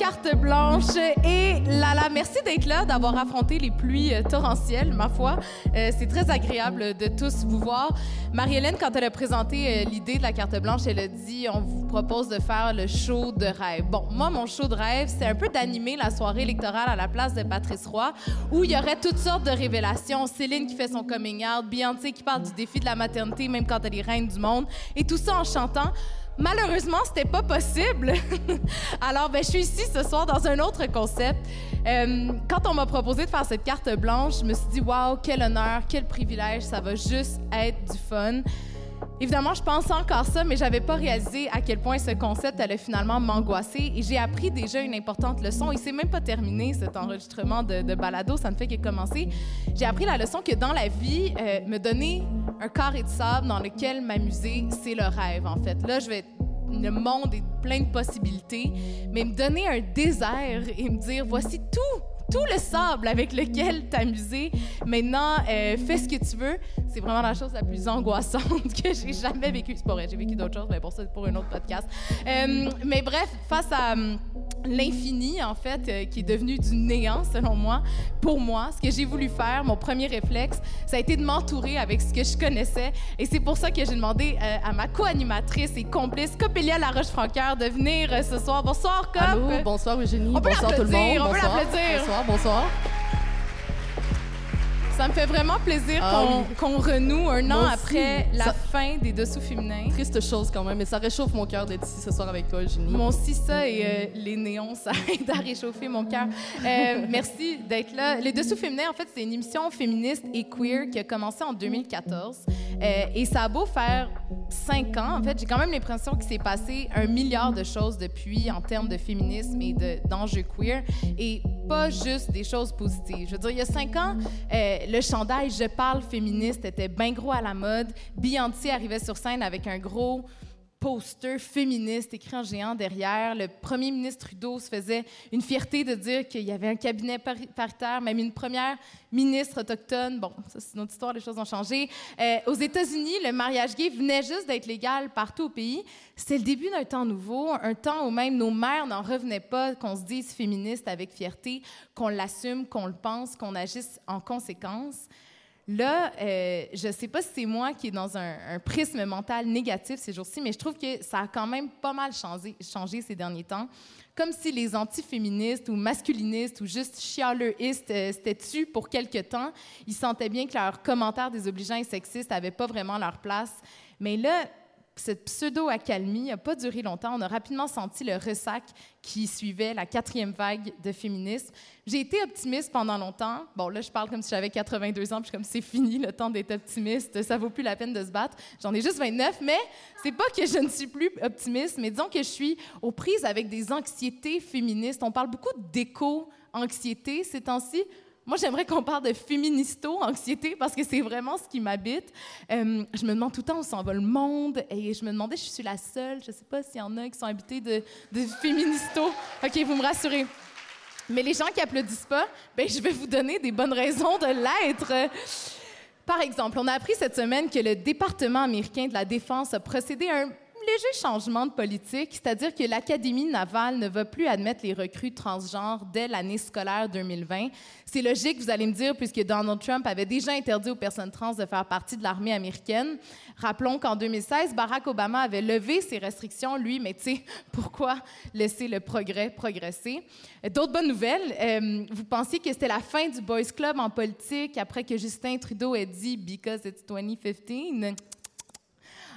carte blanche. Et là, merci d'être là, d'avoir affronté les pluies euh, torrentielles, ma foi. Euh, c'est très agréable de tous vous voir. Marie-Hélène, quand elle a présenté euh, l'idée de la carte blanche, elle a dit on vous propose de faire le show de rêve. Bon, moi, mon show de rêve, c'est un peu d'animer la soirée électorale à la place de Patrice Roy, où il y aurait toutes sortes de révélations. Céline qui fait son coming out, Beyoncé qui parle du défi de la maternité, même quand elle est reine du monde, et tout ça en chantant. Malheureusement, c'était pas possible. Alors, ben, je suis ici ce soir dans un autre concept. Euh, quand on m'a proposé de faire cette carte blanche, je me suis dit, waouh, quel honneur, quel privilège, ça va juste être du fun. Évidemment, je pensais encore ça, mais j'avais pas réalisé à quel point ce concept allait finalement m'angoisser. Et j'ai appris déjà une importante leçon. Et c'est même pas terminé cet enregistrement de, balado, ça ne fait que commencer. J'ai appris la leçon que dans la vie, euh, me donner un carré de sable dans lequel m'amuser, c'est le rêve, en fait. Là, je vais le monde est plein de possibilités, mais me donner un désert et me dire voici tout tout le sable avec lequel t'amuser. Maintenant, euh, fais ce que tu veux. C'est vraiment la chose la plus angoissante que j'ai jamais vécue. C'est pas vrai, j'ai vécu d'autres choses, mais pour ça, c'est pour un autre podcast. Euh, mais bref, face à hum, l'infini, en fait, euh, qui est devenu du néant, selon moi, pour moi, ce que j'ai voulu faire, mon premier réflexe, ça a été de m'entourer avec ce que je connaissais. Et c'est pour ça que j'ai demandé à ma co-animatrice et complice, Copélia Laroche-Franqueur, de venir ce soir. Bonsoir, Cop! Allô, bonsoir, Eugénie. On bonsoir tout le monde. On peut l'applaudir bonsoir. Ça me fait vraiment plaisir ah qu'on renoue un an après la fin des Dessous féminins. Triste chose quand même, mais ça réchauffe mon cœur d'être ici ce soir avec toi, Ginny. Mon aussi ça et euh, les néons, ça aide à réchauffer mon cœur. Euh, merci d'être là. Les Dessous féminins, en fait, c'est une émission féministe et queer qui a commencé en 2014. Euh, et ça a beau faire cinq ans, en fait, j'ai quand même l'impression qu'il s'est passé un milliard de choses depuis en termes de féminisme et d'enjeux queer. Et pas juste des choses positives. Je veux dire, il y a cinq ans, euh, le chandail Je parle féministe était bien gros à la mode. Beyoncé arrivait sur scène avec un gros poster féministe écrit en géant derrière. Le premier ministre Trudeau se faisait une fierté de dire qu'il y avait un cabinet paritaire, même une première ministre autochtone. Bon, ça, c'est une autre histoire, les choses ont changé. Euh, aux États-Unis, le mariage gay venait juste d'être légal partout au pays. C'était le début d'un temps nouveau, un temps où même nos mères n'en revenaient pas qu'on se dise féministe avec fierté, qu'on l'assume, qu'on le pense, qu'on agisse en conséquence. Là, euh, je ne sais pas si c'est moi qui est dans un, prisme mental négatif ces jours-ci, mais je trouve que ça a quand même pas mal changé, ces derniers temps. Comme si les antiféministes ou masculinistes ou juste chialeuistes euh, s'étaient tus pour quelque temps. Ils sentaient bien que leurs commentaires désobligeants et sexistes n'avaient pas vraiment leur place. Mais là, cette pseudo-accalmie n'a pas duré longtemps. On a rapidement senti le ressac qui suivait la quatrième vague de féminisme. J'ai été optimiste pendant longtemps. Bon, là, je parle comme si j'avais 82 ans, puis comme c'est fini le temps d'être optimiste, ça vaut plus la peine de se battre. J'en ai juste 29, mais c'est pas que je ne suis plus optimiste, mais disons que je suis aux prises avec des anxiétés féministes. On parle beaucoup d'éco-anxiété ces temps-ci. Moi, j'aimerais qu'on parle de féministo, anxiété, parce que c'est vraiment ce qui m'habite. Euh, je me demande tout le temps où s'en va le monde, et je me demandais je suis la seule. Je ne sais pas s'il y en a qui sont habités de, de féministo. OK, vous me rassurez. Mais les gens qui applaudissent pas, ben, je vais vous donner des bonnes raisons de l'être. Par exemple, on a appris cette semaine que le département américain de la défense a procédé à un léger changement de politique, c'est-à-dire que l'Académie navale ne va plus admettre les recrues transgenres dès l'année scolaire 2020. C'est logique, vous allez me dire, puisque Donald Trump avait déjà interdit aux personnes trans de faire partie de l'armée américaine. Rappelons qu'en 2016, Barack Obama avait levé ces restrictions, lui, mais tu sais, pourquoi laisser le progrès progresser? D'autres bonnes nouvelles, euh, vous pensiez que c'était la fin du Boys Club en politique après que Justin Trudeau ait dit « Because it's 2015 ».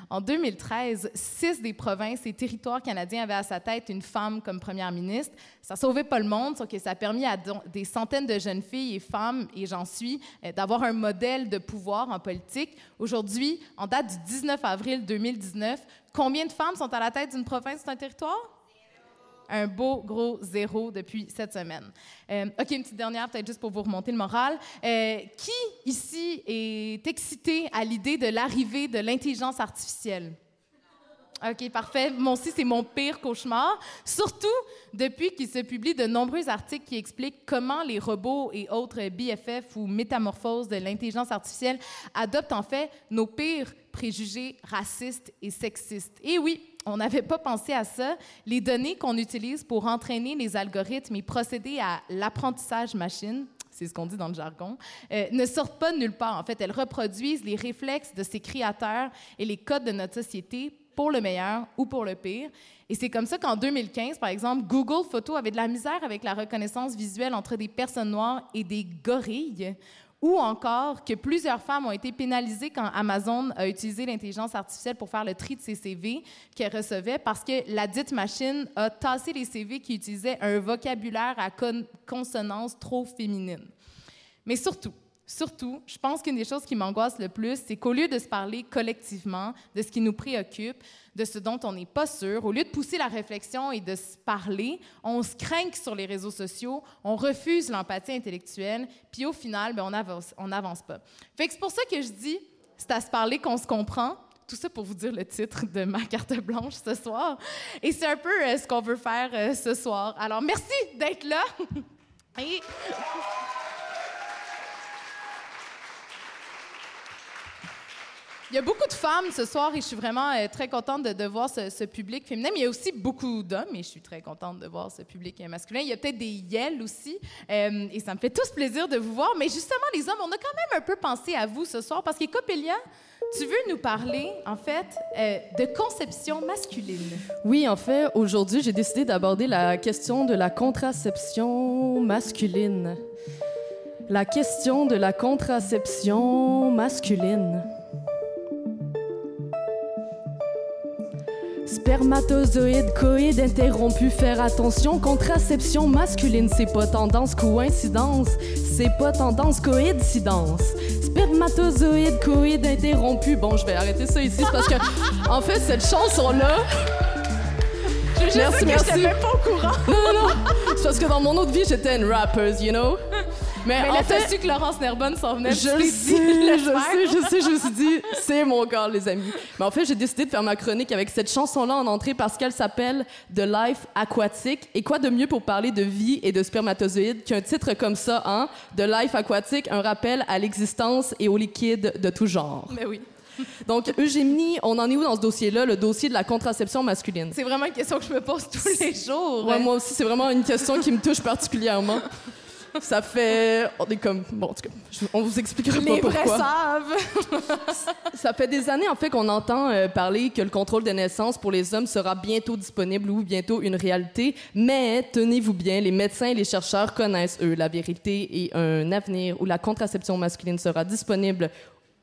En 2013, six des provinces et territoires canadiens avaient à sa tête une femme comme première ministre. Ça sauvait pas le monde, sauf que ça a permis à des centaines de jeunes filles et femmes, et j'en suis, euh, d'avoir un modèle de pouvoir en politique. Aujourd'hui, en date du 19 avril 2019, combien de femmes sont à la tête d'une province ou d'un territoire? Un beau gros zéro depuis cette semaine. Euh, OK, une petite dernière, peut-être juste pour vous remonter le moral. Euh, qui ici est excité à l'idée de l'arrivée de l'intelligence artificielle? OK, parfait. Moi aussi, c'est mon pire cauchemar. Surtout depuis qu'il se publie de nombreux articles qui expliquent comment les robots et autres BFF ou métamorphoses de l'intelligence artificielle adoptent en fait nos pires préjugés racistes et sexistes. Et oui, on n'avait pas pensé à ça. Les données qu'on utilise pour entraîner les algorithmes et procéder à l'apprentissage machine, c'est ce qu'on dit dans le jargon, euh, ne sortent pas de nulle part. En fait, elles reproduisent les réflexes de ces créateurs et les codes de notre société pour le meilleur ou pour le pire. Et c'est comme ça qu'en 2015, par exemple, Google Photos avait de la misère avec la reconnaissance visuelle entre des personnes noires et des gorilles, ou encore que plusieurs femmes ont été pénalisées quand Amazon a utilisé l'intelligence artificielle pour faire le tri de ses CV qu'elle recevait parce que la dite machine a tassé les CV qui utilisaient un vocabulaire à consonance trop féminine. Mais surtout, Surtout, je pense qu'une des choses qui m'angoisse le plus, c'est qu'au lieu de se parler collectivement de ce qui nous préoccupe, de ce dont on n'est pas sûr, au lieu de pousser la réflexion et de se parler, on se craint sur les réseaux sociaux, on refuse l'empathie intellectuelle, puis au final, ben, on n'avance on avance pas. Que c'est pour ça que je dis, c'est à se parler qu'on se comprend. Tout ça pour vous dire le titre de ma carte blanche ce soir. Et c'est un peu euh, ce qu'on veut faire euh, ce soir. Alors, merci d'être là. Il y a beaucoup de femmes ce soir et je suis vraiment euh, très contente de, voir ce, public féminin. Mais il y a aussi beaucoup d'hommes et je suis très contente de voir ce public masculin. Il y a peut-être des yels aussi euh, et ça me fait tous plaisir de vous voir. Mais justement, les hommes, on a quand même un peu pensé à vous ce soir parce qu'Écopélia, tu veux nous parler, en fait, euh, de conception masculine. Oui, en fait, aujourd'hui, j'ai décidé d'aborder la question de la contraception masculine. La question de la contraception masculine. Spermatozoïde, coïde interrompu, faire attention. Contraception masculine, c'est pas tendance coïncidence, c'est pas tendance coïncidence. Spermatozoïde, coïde interrompu. Bon, je vais arrêter ça ici parce que, en fait, cette chanson-là. Je merci, merci. Que même pas au courant. Non, non, non. C'est parce que dans mon autre vie, j'étais une rapper, you know? Mais, Mais en fait, su que Laurence Nerbonne s'en venait. Je sais, je sais, je sais, je me suis dit, c'est mon corps, les amis. Mais en fait, j'ai décidé de faire ma chronique avec cette chanson-là en entrée parce qu'elle s'appelle The Life Aquatique. Et quoi de mieux pour parler de vie et de spermatozoïdes qu'un titre comme ça, hein? The Life Aquatique, un rappel à l'existence et aux liquides de tout genre. Mais oui. Donc, Eugénie, on en est où dans ce dossier-là, le dossier de la contraception masculine? C'est vraiment une question que je me pose tous les jours. moi aussi, c'est vraiment une question qui me touche particulièrement ça fait. On est comme. Bon, en tout cas, on vous expliquera pas pourquoi. Les savent. ça fait des années, en fait, qu'on entend euh, parler que le contrôle de naissance pour les hommes sera bientôt disponible ou bientôt une réalité. Mais, tenez-vous bien, les médecins et les chercheurs connaissent, eux, la vérité et un avenir où la contraception masculine sera disponible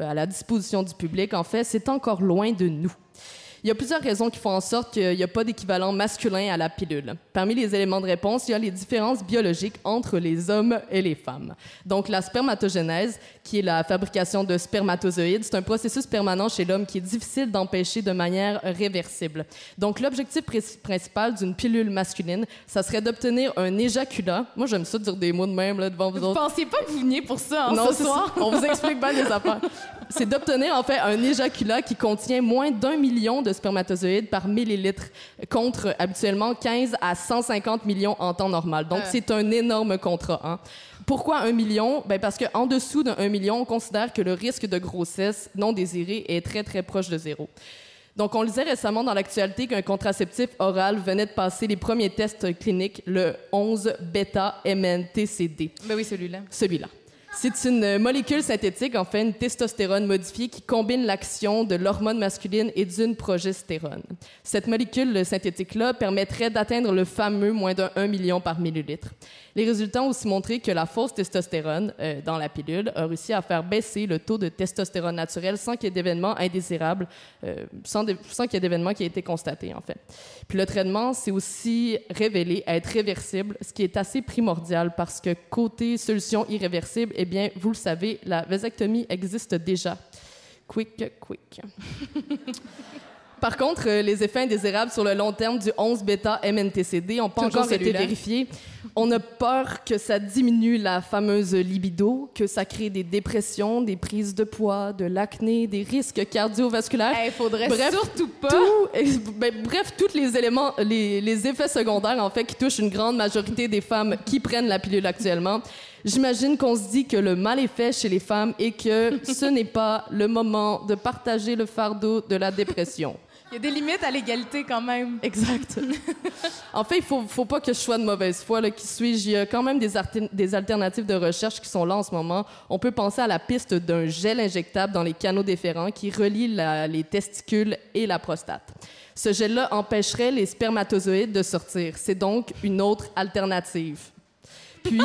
euh, à la disposition du public. En fait, c'est encore loin de nous. Il y a plusieurs raisons qui font en sorte qu'il n'y a pas d'équivalent masculin à la pilule. Parmi les éléments de réponse, il y a les différences biologiques entre les hommes et les femmes. Donc, la spermatogénèse, qui est la fabrication de spermatozoïdes, c'est un processus permanent chez l'homme qui est difficile d'empêcher de manière réversible. Donc, l'objectif principal d'une pilule masculine, ça serait d'obtenir un éjaculat. Moi, j'aime ça dire des mots de même là, devant vous, autres. Vous pensiez pas que vous veniez pour ça hein, non, ce soir? On vous explique bien les affaires. C'est d'obtenir, en fait, un éjaculat qui contient moins d'un million de spermatozoïdes par millilitre contre habituellement 15 à 150 millions en temps normal. Donc, c'est un énorme contrat. Hein. Pourquoi un million? Ben parce qu'en dessous d'un million, on considère que le risque de grossesse non désirée est très, très proche de zéro. Donc, on lisait récemment dans l'actualité qu'un contraceptif oral venait de passer les premiers tests cliniques, le 11 bêta-MNTCD. Ben oui, celui-là. Celui-là. C'est une molécule synthétique, en fait, une testostérone modifiée qui combine l'action de l'hormone masculine et d'une progestérone. Cette molécule synthétique-là permettrait d'atteindre le fameux moins d'un 1 million par millilitre. Les résultats ont aussi montré que la fausse testostérone euh, dans la pilule a réussi à faire baisser le taux de testostérone naturel sans qu'il y ait d'événements indésirables, euh, sans, sans qu'il y ait d'événements qui aient été constatés, en fait. Puis le traitement s'est aussi révélé être réversible, ce qui est assez primordial parce que côté solution irréversible, eh bien, vous le savez, la vasectomie existe déjà. Quick, quick. Par contre, euh, les effets indésirables sur le long terme du 11 bêta MNTCD n'ont pas encore été vérifiés. On a peur que ça diminue la fameuse libido, que ça crée des dépressions, des prises de poids, de l'acné, des risques cardiovasculaires. Il faudrait Bref, surtout pas. Tout- et- ben, bref, tous les éléments, les, les effets secondaires, en fait, qui touchent une grande majorité des femmes qui prennent la pilule actuellement. J'imagine qu'on se dit que le mal est fait chez les femmes et que ce n'est pas le moment de partager le fardeau de la dépression. Il y a des limites à l'égalité quand même. Exact. en fait, il faut, faut pas que je sois de mauvaise foi. Là, qui suis-je? Il y a quand même des, alternatives de recherche qui sont là en ce moment. On peut penser à la piste d'un gel injectable dans les canaux déférents qui relie la- les testicules et la prostate. Ce gel-là empêcherait les spermatozoïdes de sortir. C'est donc une autre alternative. Puis,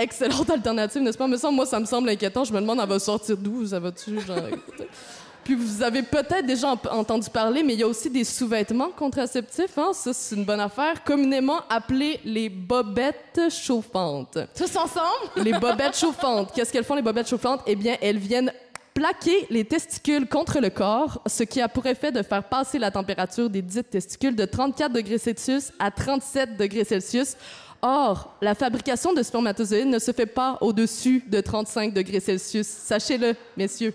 excellente alternative, n'est-ce pas? Mais ça, moi, ça me semble inquiétant. Je me demande, elle va sortir d'où? Ça va-tu. Puis vous avez peut-être déjà en- entendu parler, mais il y a aussi des sous-vêtements contraceptifs. Hein? Ça, c'est une bonne affaire. Communément appelées les bobettes chauffantes. Tous ensemble? Les bobettes chauffantes. Qu'est-ce qu'elles font, les bobettes chauffantes? Eh bien, elles viennent plaquer les testicules contre le corps, ce qui a pour effet de faire passer la température des dites testicules de 34 degrés Celsius à 37 degrés Celsius. Or, la fabrication de spermatozoïdes ne se fait pas au-dessus de 35 degrés Celsius. Sachez-le, messieurs.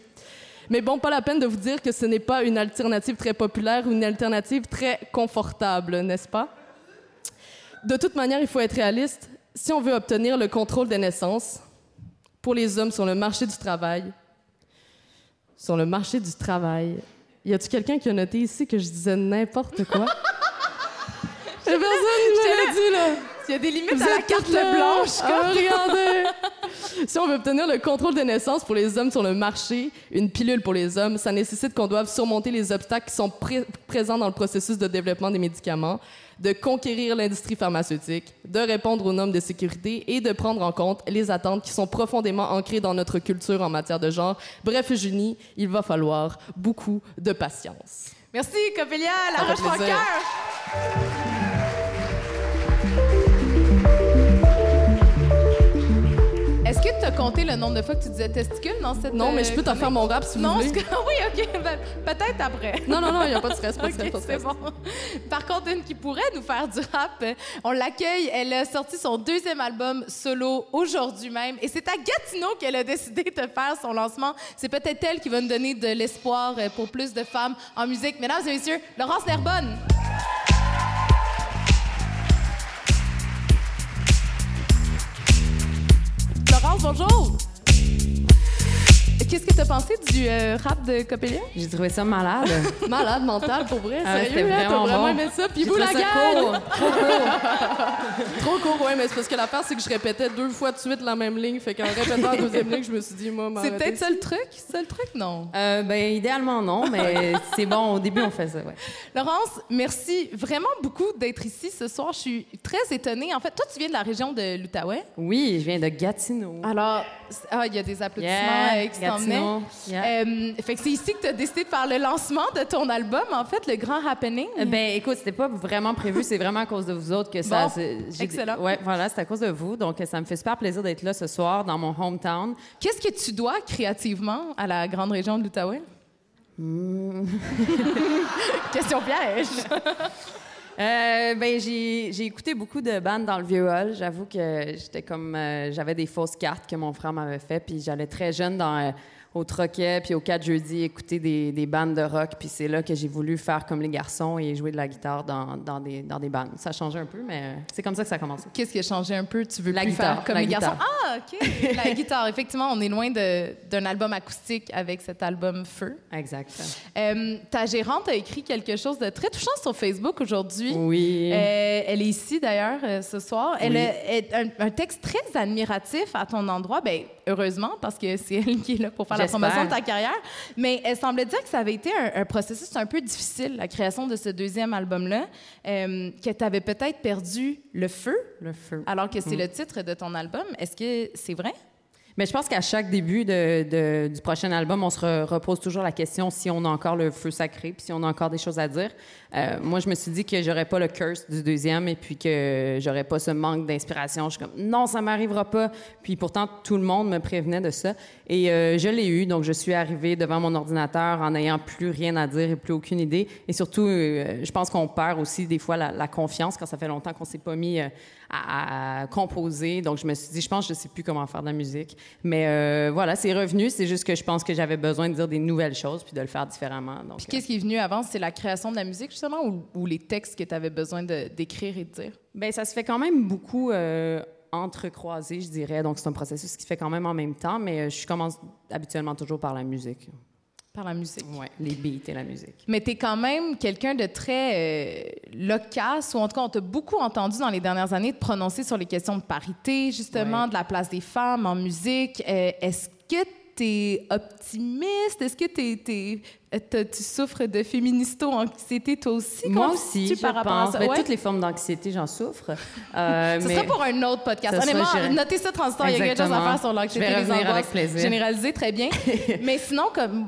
Mais bon, pas la peine de vous dire que ce n'est pas une alternative très populaire ou une alternative très confortable, n'est-ce pas? De toute manière, il faut être réaliste. Si on veut obtenir le contrôle des naissances pour les hommes sur le marché du travail, sur le marché du travail, y a-tu quelqu'un qui a noté ici que je disais n'importe quoi? Personne ne l'a dit, là. Il y a des limites à la carte blanche. Ah, regardez! si on veut obtenir le contrôle des naissances pour les hommes sur le marché, une pilule pour les hommes, ça nécessite qu'on doive surmonter les obstacles qui sont pré- présents dans le processus de développement des médicaments, de conquérir l'industrie pharmaceutique, de répondre aux normes de sécurité et de prendre en compte les attentes qui sont profondément ancrées dans notre culture en matière de genre. Bref, Junie, il va falloir beaucoup de patience. Merci, Copélia, la roche cœur. Est-ce que tu as compté le nombre de fois que tu disais testicule dans cette Non, mais je euh, peux t'en faire mon rap si vous Non, voulez. c'est que- oui, OK. ben, Peut-être après. Non, non, non, il n'y a pas de stress, pas de stress, OK, pas de c'est stress. bon. Par contre, une qui pourrait nous faire du rap, on l'accueille. Elle a sorti son deuxième album solo aujourd'hui même. Et c'est à Gatineau qu'elle a décidé de faire son lancement. C'est peut-être elle qui va nous donner de l'espoir pour plus de femmes en musique. Mesdames et messieurs, Laurence Nerbonne. Bonjour. Qu'est-ce que tu as pensé du euh, rap de Copélia? J'ai trouvé ça malade. Malade mental, pour vrai, Ah sérieux, c'était hein, t'as vraiment vraiment bon. aimé ça? Puis vous, la gang! court. Trop court. Trop court, ouais, mais c'est parce que l'affaire, c'est que je répétais deux fois de suite la même ligne. Fait qu'en répétant la deuxième ligne, je me suis dit, moi, C'est peut-être ça le truc? C'est ça le truc? Non. Euh, ben, idéalement, non, mais c'est bon. Au début, on fait ça, ouais. Laurence, merci vraiment beaucoup d'être ici ce soir. Je suis très étonnée. En fait, toi, tu viens de la région de l'Outaouais? Oui, je viens de Gatineau. Alors, ah, il y a des applaudissements Yeah, Gatineau. Yeah. Euh, fait que c'est ici que tu as décidé de faire le lancement de ton album, en fait, le grand happening. Euh, Ben, écoute, c'était pas vraiment prévu. C'est vraiment à cause de vous autres que ça. Bon, excellent. Ouais, voilà, c'est à cause de vous. Donc, ça me fait super plaisir d'être là ce soir dans mon hometown. Qu'est-ce que tu dois créativement à la grande région de l'Outaouais? Hmm. Question piège. Euh, ben, j'ai écouté beaucoup de bandes dans le vieux hall. J'avoue que j'étais comme euh, j'avais des fausses cartes que mon frère m'avait fait, puis j'allais très jeune dans euh, au troquet puis au 4 jeudi écouter des, des bandes de rock, puis c'est là que j'ai voulu faire comme les garçons et jouer de la guitare dans, dans des dans des bandes. Ça a changé un peu, mais c'est comme ça que ça a commencé. Qu'est-ce qui a changé un peu? Tu veux La plus guitare, faire comme les garçons? guitare. Ah, OK. la guitare. Effectivement, on est loin d'un album acoustique avec cet album Feu. Exact. Euh, ta gérante a écrit quelque chose de très touchant sur Facebook aujourd'hui. Oui. Euh, elle est ici d'ailleurs euh, ce soir. Elle Oui. a est un, un texte très admiratif à ton endroit. Ben, heureusement, parce que c'est elle qui est là pour faire la Promotion de ta carrière. Mais elle semblait dire que ça avait été un, un processus un peu difficile, la création de ce deuxième album-là, euh, que tu avais peut-être perdu le feu, le feu. alors que c'est le titre de ton album. Est-ce que c'est vrai? Mais je pense qu'à chaque début de, de- du prochain album, on se re- repose toujours la question si on a encore le feu sacré, puis si on a encore des choses à dire. Euh, moi, je me suis dit que j'aurais pas le curse du deuxième et puis que j'aurais pas ce manque d'inspiration. Je suis comme non, ça m'arrivera pas. Puis pourtant, tout le monde me prévenait de ça. Et euh, je l'ai eu. Donc, je suis arrivée devant mon ordinateur en n'ayant plus rien à dire et plus aucune idée. Et surtout, euh, je pense qu'on perd aussi des fois la, la confiance quand ça fait longtemps qu'on s'est pas mis à, à composer. Donc, je me suis dit, je pense que je sais plus comment faire de la musique. Mais voilà, c'est revenu. C'est juste que je pense que j'avais besoin de dire des nouvelles choses puis de le faire différemment. Donc, Puis qu'est-ce qui est venu avant? C'est la création de la musique, justement, ou, ou les textes que tu avais besoin d'écrire et de dire? Ben, ça se fait quand même beaucoup euh, entrecroisé, je dirais. Donc, c'est un processus qui se fait quand même en même temps, mais euh, je commence habituellement toujours par la musique. Par la musique? Ouais, les beats et la musique. Mais tu es quand même quelqu'un de très euh, loquace, ou en tout cas, on t'a beaucoup entendu dans les dernières années te prononcer sur les questions de parité, justement, Ouais. de la place des femmes en musique. Euh, Est-ce que tu es optimiste? Est-ce que t'es- t'es- euh, tu souffres de féministo-anxiété, toi aussi? Moi aussi, tu je par à pense. ça? Ben, Ouais. Toutes les formes d'anxiété, j'en souffre. Euh, Ce mais... serait pour un autre podcast. Ça Honnêtement, notez ça transitoire. Il y a quelque chose à faire sur l'anxiété les revenir avec angoisses plaisir. très bien. Mais sinon, comme,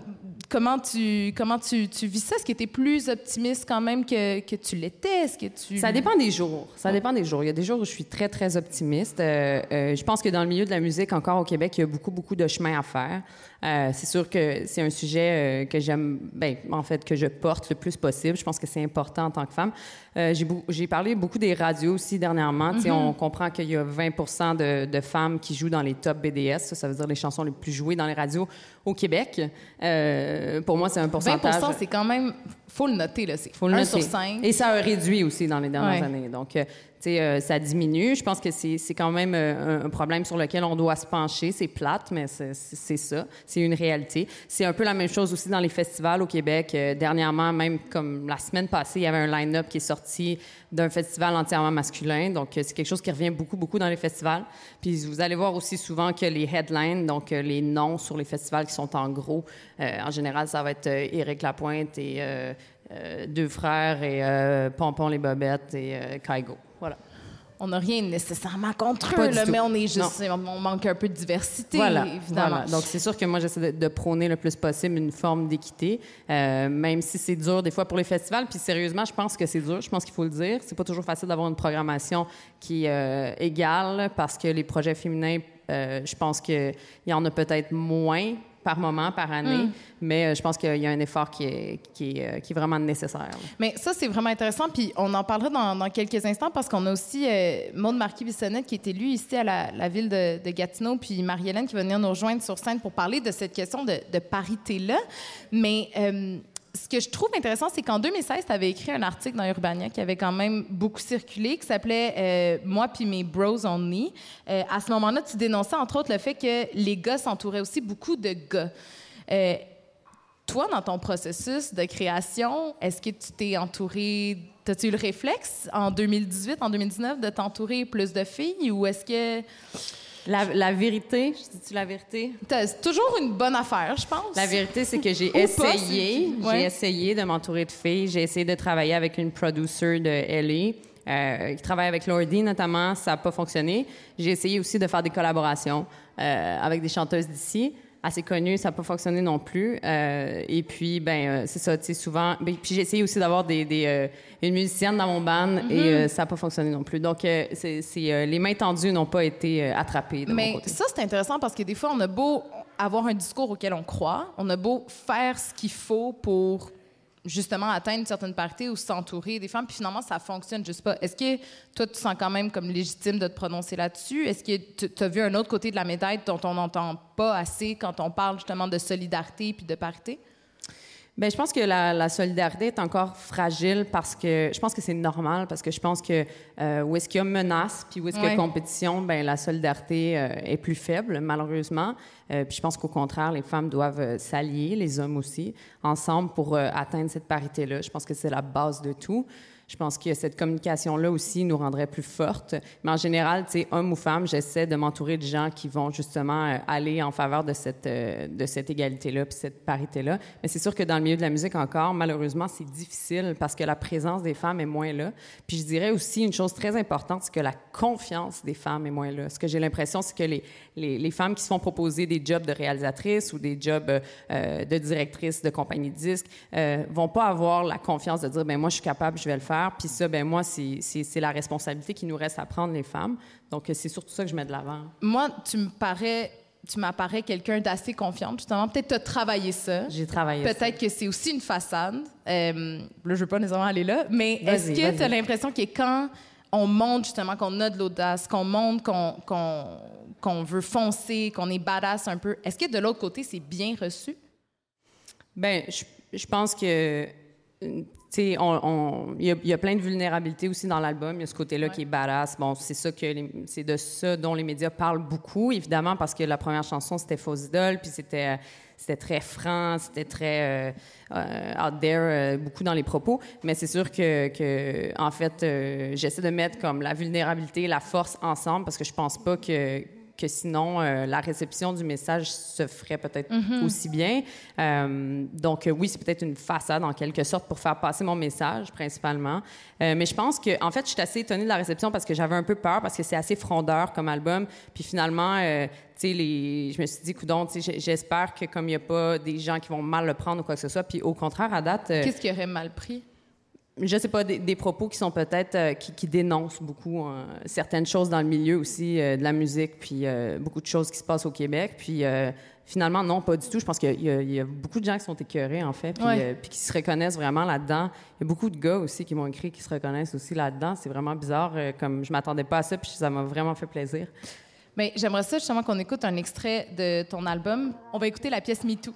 comment tu comment tu, vis ça? Est-ce que tu es plus optimiste quand même que, que tu l'étais? Est-ce que tu... Ça dépend des jours. Ça dépend des jours. Il y a des jours où je suis très, très optimiste. Euh, euh, je pense que dans le milieu de la musique, encore au Québec, il y a beaucoup, beaucoup de chemin à faire. Euh, c'est sûr que c'est un sujet euh, que j'aime, ben, en fait, que je porte le plus possible. Je pense que c'est important en tant que femme. Euh, j'ai, parlé beaucoup des radios aussi dernièrement. Tu sais, On comprend qu'il y a 20 de, de femmes qui jouent dans les top BDS. Ça, ça veut dire les chansons les plus jouées dans les radios au Québec. Pour moi, c'est un 20 pourcentage. c'est quand même... faut le noter, là. C'est Faut le 1 noter. sur 5. Et ça a réduit aussi dans les dernières Ouais. années. Donc, euh, tu sais, euh, ça diminue. Je pense que c'est quand même euh, un, problème sur lequel on doit se pencher. C'est plate, mais c'est ça. C'est une réalité. C'est un peu la même chose aussi dans les festivals au Québec. Dernièrement, même comme la semaine passée, il y avait un line-up qui est sorti d'un festival entièrement masculin. Donc, euh, c'est quelque chose qui revient beaucoup, beaucoup dans les festivals. Puis, vous allez voir aussi souvent que les headlines, donc euh, les noms sur les festivals qui sont en gros, euh, en général, ça va être Éric Lapointe et... deux frères et Pompon les Bobettes et Kaigo. On n'a rien nécessairement contre Pas eux, là, mais on est juste... On manque un peu de diversité, Voilà. évidemment. voilà. Donc, c'est sûr que moi, j'essaie de, de prôner le plus possible une forme d'équité, euh, même si c'est dur des fois pour les festivals. Puis, sérieusement, je pense que c'est dur. Je pense qu'il faut le dire. C'est pas toujours facile d'avoir une programmation qui est euh, égale parce que les projets féminins, euh, je pense qu'il y en a peut-être moins par moment, par année, Mm. mais euh, je pense qu'il y a un effort qui est, qui est, euh, qui est vraiment nécessaire. là. Mais ça, c'est vraiment intéressant. Puis on en parlera dans, dans quelques instants parce qu'on a aussi euh, Maude Marquis-Bissonnette qui est élue ici à la, la ville de, de Gatineau, puis Marie-Hélène qui va venir nous rejoindre sur scène pour parler de cette question de, de parité-là. Mais euh, ce que je trouve intéressant, c'est qu'en 2016, tu avais écrit un article dans Urbania qui avait quand même beaucoup circulé, qui s'appelait euh, Moi puis mes bros only. Euh, à ce moment-là, tu dénonçais entre autres le fait que les gars s'entouraient aussi beaucoup de gars. Euh, toi, dans ton processus de création, est-ce que tu t'es entouré, as-tu eu le réflexe en 2018, en 2019 de t'entourer plus de filles ou est-ce que La, la vérité, je dis-tu la vérité? c'est toujours une bonne affaire, je pense? La vérité, c'est que j'ai essayé. ouais. J'ai essayé de m'entourer de filles. J'ai essayé de travailler avec une producer de LA. euh, qui travaille avec Lordi notamment, ça n'a pas fonctionné. J'ai essayé aussi de faire des collaborations euh, avec des chanteuses d'ici, assez connues, ça n'a pas fonctionné non plus. Euh, et puis, ben, euh, c'est ça, tu sais, souvent. ben, puis j'ai essayé aussi d'avoir des, des, euh, une musicienne dans mon band Mm-hmm. et euh, ça n'a pas fonctionné non plus. Donc, c'est, les mains tendues n'ont pas été attrapées de mon Mais côté. ça, c'est intéressant parce que des fois, on a beau avoir un discours auquel on croit, on a beau faire ce qu'il faut pour justement atteindre une certaine parité ou s'entourer des femmes, puis finalement, ça fonctionne juste pas. Est-ce que toi, tu sens quand même comme légitime de te prononcer là-dessus? Est-ce que tu as vu un autre côté de la médaille dont on n'entend pas assez quand on parle justement de solidarité puis de parité? Ben, je pense que la, la solidarité est encore fragile parce que je pense que c'est normal parce que je pense que euh, où est-ce qu'il y a menace puis où est-ce qu'il y a Ouais. compétition, ben la solidarité euh, est plus faible malheureusement. Euh, puis je pense qu'au contraire, les femmes doivent euh, s'allier, les hommes aussi, ensemble pour euh, atteindre cette parité-là. Je pense que c'est la base de tout. Je pense que cette communication-là aussi nous rendrait plus fortes. Mais en général, tu sais, homme ou femme, j'essaie de m'entourer de gens qui vont justement euh, aller en faveur de cette, euh, de cette égalité-là puis cette parité-là. Mais c'est sûr que dans le milieu de la musique encore, malheureusement, c'est difficile parce que la présence des femmes est moins là. Puis je dirais aussi une chose très importante, c'est que la confiance des femmes est moins là. Ce que j'ai l'impression, c'est que les, les, femmes qui se font proposer des jobs de réalisatrice ou des jobs euh, de directrice de compagnie de disques vont pas avoir la confiance de dire, ben moi, je suis capable, je vais le faire puis ça, ben moi, c'est la responsabilité qui nous reste à prendre, les femmes. Donc, c'est surtout ça que je mets de l'avant. Moi, tu me parais tu m'apparais quelqu'un d'assez confiante, justement. Peut-être tu as travaillé ça. J'ai travaillé Peut-être que c'est aussi une façade. Euh, là, je veux pas nécessairement aller là, mais est-ce que tu as l'impression que quand on montre justement qu'on a de l'audace, qu'on montre qu'on veut foncer, qu'on est badass un peu, est-ce que de l'autre côté, c'est bien reçu? Ben, je, je pense que il on, y, y, a plein de vulnérabilités aussi dans l'album. Il y a ce côté-là qui est badass. Bon, c'est ça que c'est de ça dont les médias parlent beaucoup, évidemment, parce que la première chanson c'était Faux Idole, puis c'était c'était très franc, c'était très euh, euh, out there, euh, beaucoup dans les propos. Mais c'est sûr que, que, en fait, j'essaie de mettre comme la vulnérabilité et la force ensemble, parce que je pense pas que que sinon euh, la réception du message se ferait peut-être mhm. aussi bien. Euh, donc euh, oui, c'est peut-être une façade en quelque sorte pour faire passer mon message principalement. mais je pense que en fait, je suis assez étonnée de la réception parce que j'avais un peu peur parce que c'est assez frondeur comme album. Puis finalement, tu sais, les... je me suis dit, coudon, j'espère que comme il n'y a pas des gens qui vont mal le prendre ou quoi que ce soit. Puis au contraire, à date. Qu'est-ce qui aurait mal pris? Je sais pas, des, propos qui sont peut-être, euh, qui, dénoncent beaucoup euh, certaines choses dans le milieu aussi euh, de la musique, puis beaucoup de choses qui se passent au Québec. Puis finalement, non, pas du tout. Je pense qu'il y, a beaucoup de gens qui sont écœurés, en fait, puis, qui se reconnaissent vraiment là-dedans. Il y a beaucoup de gars aussi qui m'ont écrit qui se reconnaissent aussi là-dedans. C'est vraiment bizarre, comme je m'attendais pas à ça, puis ça m'a vraiment fait plaisir. Mais j'aimerais ça justement qu'on écoute un extrait de ton album. On va écouter la pièce Me Too.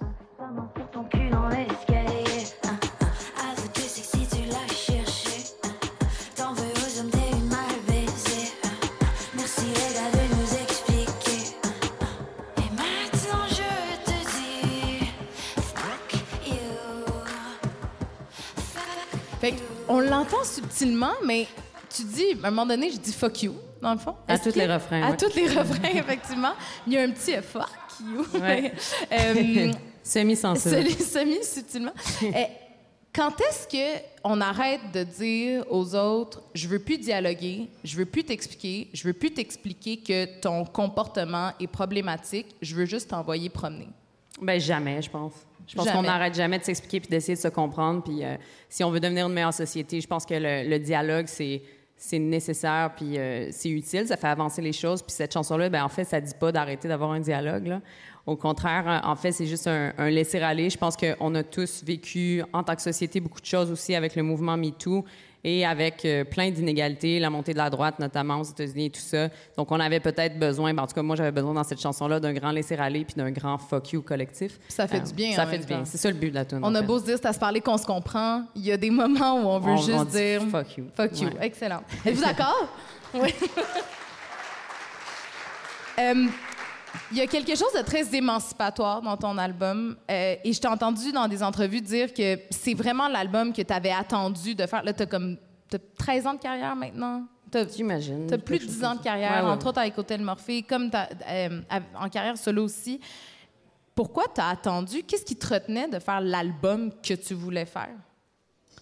On l'entend subtilement, mais tu dis, à un moment donné, je dis fuck you, dans le fond. À tous les refrains. À tous les refrains, effectivement. Il y a un petit fuck you. euh, Semi-censure. Semi-subtilement. Eh, quand est-ce qu'on arrête de dire aux autres, je veux plus dialoguer, je veux plus t'expliquer, je veux plus t'expliquer que ton comportement est problématique, je veux juste t'envoyer promener? Ben jamais, je pense. Je pense qu'on n'arrête jamais de s'expliquer puis d'essayer de se comprendre. Puis euh, si on veut devenir une meilleure société, je pense que le, dialogue, c'est c'est nécessaire puis euh, c'est utile, ça fait avancer les choses. Puis cette chanson-là, ben en fait, ça dit pas d'arrêter d'avoir un dialogue. Là. Au contraire, en fait, c'est juste un, un laisser-aller. Je pense qu'on a tous vécu en tant que société beaucoup de choses aussi avec le mouvement MeToo et avec euh, plein d'inégalités, la montée de la droite notamment aux États-Unis et tout ça. Donc on avait peut-être besoin, ben, en tout cas moi j'avais besoin dans cette chanson-là d'un grand laisser-aller puis d'un grand fuck you collectif. Ça fait du bien. Ça fait du bien. C'est ça le but de la tune. On a beau se dire, c'est à se parler qu'on se comprend. Il y a des moments où on veut juste dire fuck you. Fuck you. Excellent. Êtes-vous d'accord? oui. Euh, il y a quelque chose de très émancipatoire dans ton album. Euh, et je t'ai entendu dans des entrevues dire que c'est vraiment l'album que tu avais attendu de faire. Là, tu as comme as 13 ans de carrière maintenant? J'imagine. Tu as plus de 10 ans de carrière, entre autres avec Hôtel Morphée, comme euh, en carrière solo aussi. Pourquoi tu as attendu? Qu'est-ce qui te retenait de faire l'album que tu voulais faire?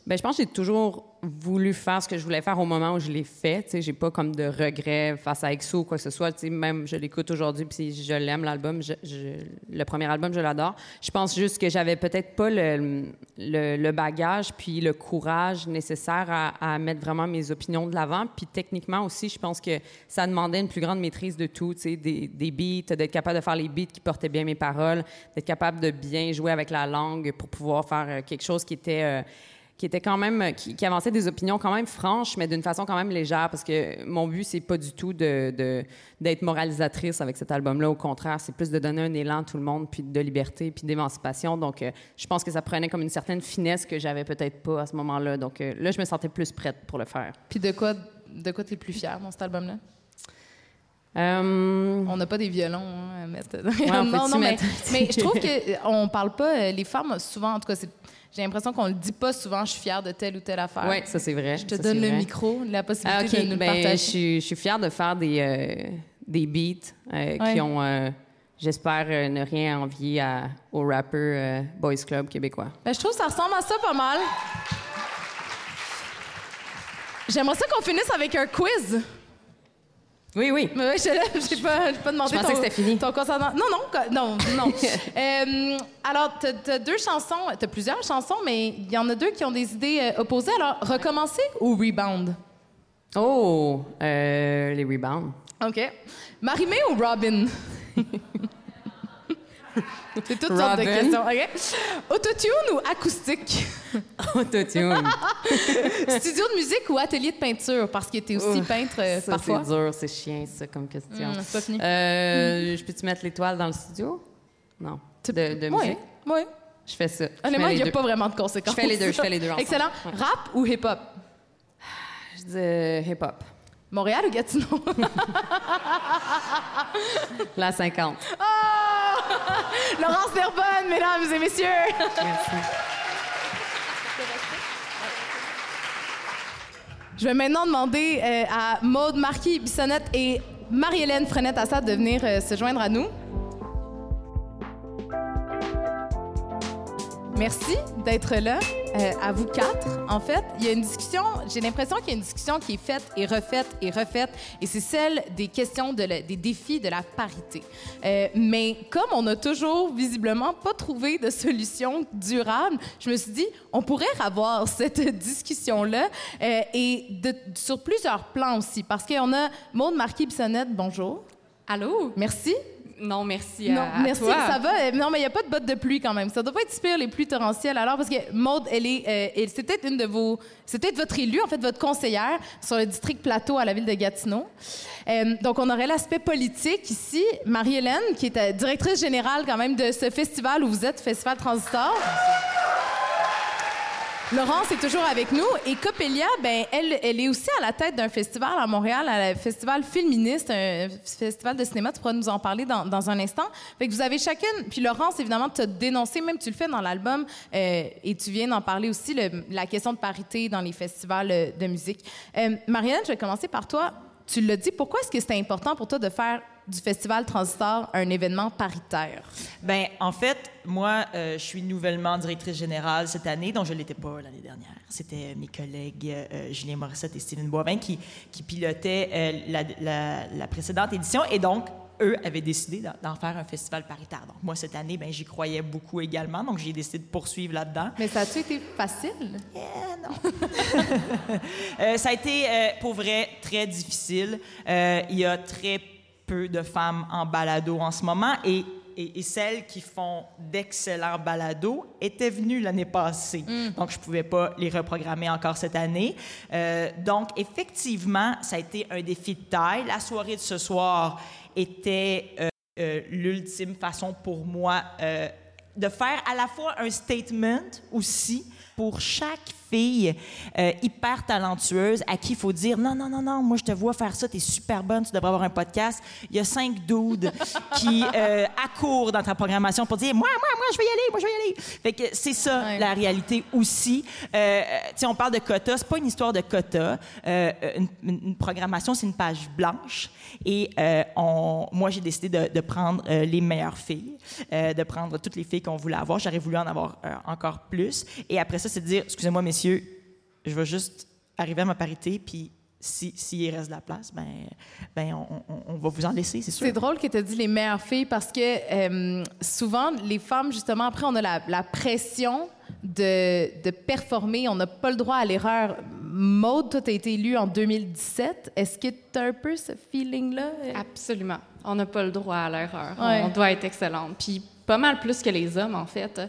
Bien, je pense que j'ai toujours voulu faire ce que je voulais faire au moment où je l'ai fait. Tu sais, j'ai pas comme de regrets face à EXO ou quoi que ce soit. Tu sais, même je l'écoute aujourd'hui, puis je l'aime l'album. le premier album, je l'adore. Je pense juste que j'avais peut-être pas le, bagage puis le courage nécessaire à, mettre vraiment mes opinions de l'avant. Puis techniquement aussi, je pense que ça demandait une plus grande maîtrise de tout. Tu sais, des, des beats, d'être capable de faire les beats qui portaient bien mes paroles, d'être capable de bien jouer avec la langue pour pouvoir faire euh, quelque chose qui était euh, qui était quand même qui, avançait des opinions quand même franches, mais d'une façon quand même légère, parce que mon but c'est pas du tout de, d'être moralisatrice avec cet album-là. Au contraire, c'est plus de donner un élan à tout le monde, puis de liberté, puis d'émancipation. Donc, euh, je pense que ça prenait comme une certaine finesse que j'avais peut-être pas à ce moment-là. Donc euh, là, je me sentais plus prête pour le faire. Puis de quoi, de quoi tu es plus fière dans cet album-là? Euh, on n'a pas des violons hein, à mettre. non, non, mais, mais, je trouve qu'on ne parle pas. Les femmes, souvent, en tout cas, c'est J'ai l'impression qu'on le dit pas souvent, je suis fière de telle ou telle affaire. Oui, ça c'est vrai. Je te Ça, donne le vrai. micro, la possibilité Ah, de nous Ben, le je, partager. suis, je suis fière de faire des, euh, des beats euh, qui ont, euh, j'espère, ne rien envier à, au rappeur euh, Boys Club québécois. Ben, je trouve que ça ressemble à ça pas mal. J'aimerais ça qu'on finisse avec un quiz. Oui, oui. Mais ouais, je j'ai pas, pas demandé Je pensais ton, que c'était fini. ton. Non, non, non, non. Euh, alors, t'as as deux chansons, t'as plusieurs chansons, mais il y en a deux qui ont des idées euh, opposées. Alors, recommencer ou rebound? Oh, euh, les rebounds. OK. Marimé ou Robin? C'est toutes sortes de questions. Autotune ou acoustique? Autotune. Studio de musique ou atelier de peinture? Parce que t'es aussi peintre euh, ça, parfois. c'est dur, c'est chiant, ça, comme question. Pas fini. Euh, Je peux-tu mettre l'étoile dans le studio? Non. De, de Oui, musique? oui. Je fais ça. Honnêtement, il n'y a deux. pas vraiment de conséquences. Je fais les deux, je fais les deux ensemble. Excellent. Ouais. Rap ou hip-hop? Je dis euh, hip-hop. Montréal ou Gatineau? La 50. Laurence Nerbonne, mesdames et messieurs! Je vais maintenant demander euh, à Maude Marquis-Bissonnette et Marie-Hélène Frenette-Assad de venir euh, se joindre à nous. Merci d'être là, euh, à vous quatre. En fait, il y a une discussion, j'ai l'impression qu'il y a une discussion qui est faite et refaite et refaite, et c'est celle des questions de la- des défis de la parité. Euh, mais comme on n'a toujours visiblement pas trouvé de solution durable, je me suis dit, on pourrait avoir cette discussion-là euh, et de- sur plusieurs plans aussi, parce qu'on a Maude Marquis-Bissonnette, bonjour. Allô? Merci. Non, merci Non, à, merci, toi. ça va. Non, mais il n'y a pas de bottes de pluie quand même. Ça doit pas être si pire les pluies torrentielles. Alors, parce que Maude, elle est, euh, c'est peut-être une de vos, c'est peut-être votre élue, en fait, votre conseillère sur le district plateau à la ville de Gatineau. Euh, donc, on aurait l'aspect politique ici. Marie-Hélène, qui est euh, directrice générale quand même de ce festival où vous êtes, Festival Transistor. Laurence est toujours avec nous et Coppelia, ben elle, elle est aussi à la tête d'un festival à Montréal, le festival Filministe, un festival de cinéma. Tu pourras nous en parler dans, dans un instant. Fait que vous avez chacune, puis Laurence évidemment tu as dénoncé, même tu le fais dans l'album euh, et tu viens d'en parler aussi la question de parité dans les festivals euh, de musique. Euh, Marianne, je vais commencer par toi. Tu l'as dit, pourquoi est-ce que c'était important pour toi de faire du festival Transistor un événement paritaire? Ben, en fait, moi, euh, je suis nouvellement directrice générale cette année, donc je ne l'étais pas l'année dernière. C'était mes collègues euh, Julien Morissette et Steven Boivin qui, qui pilotaient euh, la, la- la précédente édition, et donc, eux avaient décidé d'en- faire un festival paritaire. Donc, moi, cette année, ben, j'y croyais beaucoup également, donc j'ai décidé de poursuivre là-dedans. Mais ça a-tu été facile? Euh, ça a été, euh, pour vrai, très difficile. Euh, il y a très peu de femmes en balado en ce moment et, et, et celles qui font d'excellents balados étaient venues l'année passée. Donc, je ne pouvais pas les reprogrammer encore cette année. Euh, donc, effectivement, ça a été un défi de taille. La soirée de ce soir était euh, euh, l'ultime façon pour moi de faire à la fois un statement aussi pour chaque fille euh, hyper talentueuse à qui il faut dire non, non, non, non, moi je te vois faire ça, t'es super bonne, tu devrais avoir un podcast. Il y a cinq dudes qui euh, accourent dans ta programmation pour dire moi, moi, moi, je vais y aller, moi je vais y aller. Fait que c'est ça Ouais. la réalité aussi. Euh, tu sais, on parle de quotas, c'est pas une histoire de quotas. Euh, une, programmation, c'est une page blanche. Et euh, on, moi, j'ai décidé de, de prendre les meilleures filles, de prendre toutes les filles qu'on voulait avoir. J'aurais voulu en avoir encore plus. Et après ça, c'est de dire, excusez-moi, messieurs, je vais juste arriver à ma parité, puis si- s'il reste de la place, ben, ben on, on- on va vous en laisser, c'est sûr. C'est drôle que tu aies dit les meilleures filles parce que euh, souvent, les femmes, justement, après, on a la, la pression de, de performer. On n'a pas le droit à l'erreur. Maude, toi, tu as été élue en 2017. Est-ce que tu as un peu ce feeling-là? Absolument. On n'a pas le droit à l'erreur. Ouais. On doit être excellente. Puis pas mal plus que les hommes, en fait.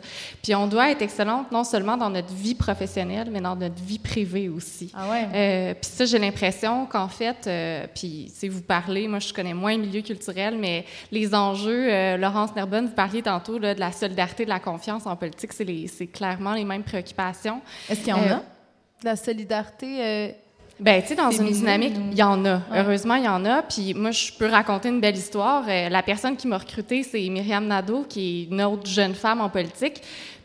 Puis on doit être excellente non seulement dans notre vie professionnelle, mais dans notre vie privée aussi. Ah ouais? Euh, puis ça, j'ai l'impression qu'en fait, euh, puis si vous parlez, moi je connais moins le milieu culturel, mais les enjeux, euh, Laurence Nerbonne, vous parliez tantôt là, de la solidarité, de la confiance en politique, c'est clairement les mêmes préoccupations. Est-ce qu'il y en Euh, a? De la solidarité? Euh, Ben, tu sais, dans une dynamique, il y en a. Heureusement, il y en a. Puis moi, je peux raconter une belle histoire. Euh, la personne qui m'a recrutée, c'est Myriam Nadeau, qui est une autre jeune femme en politique.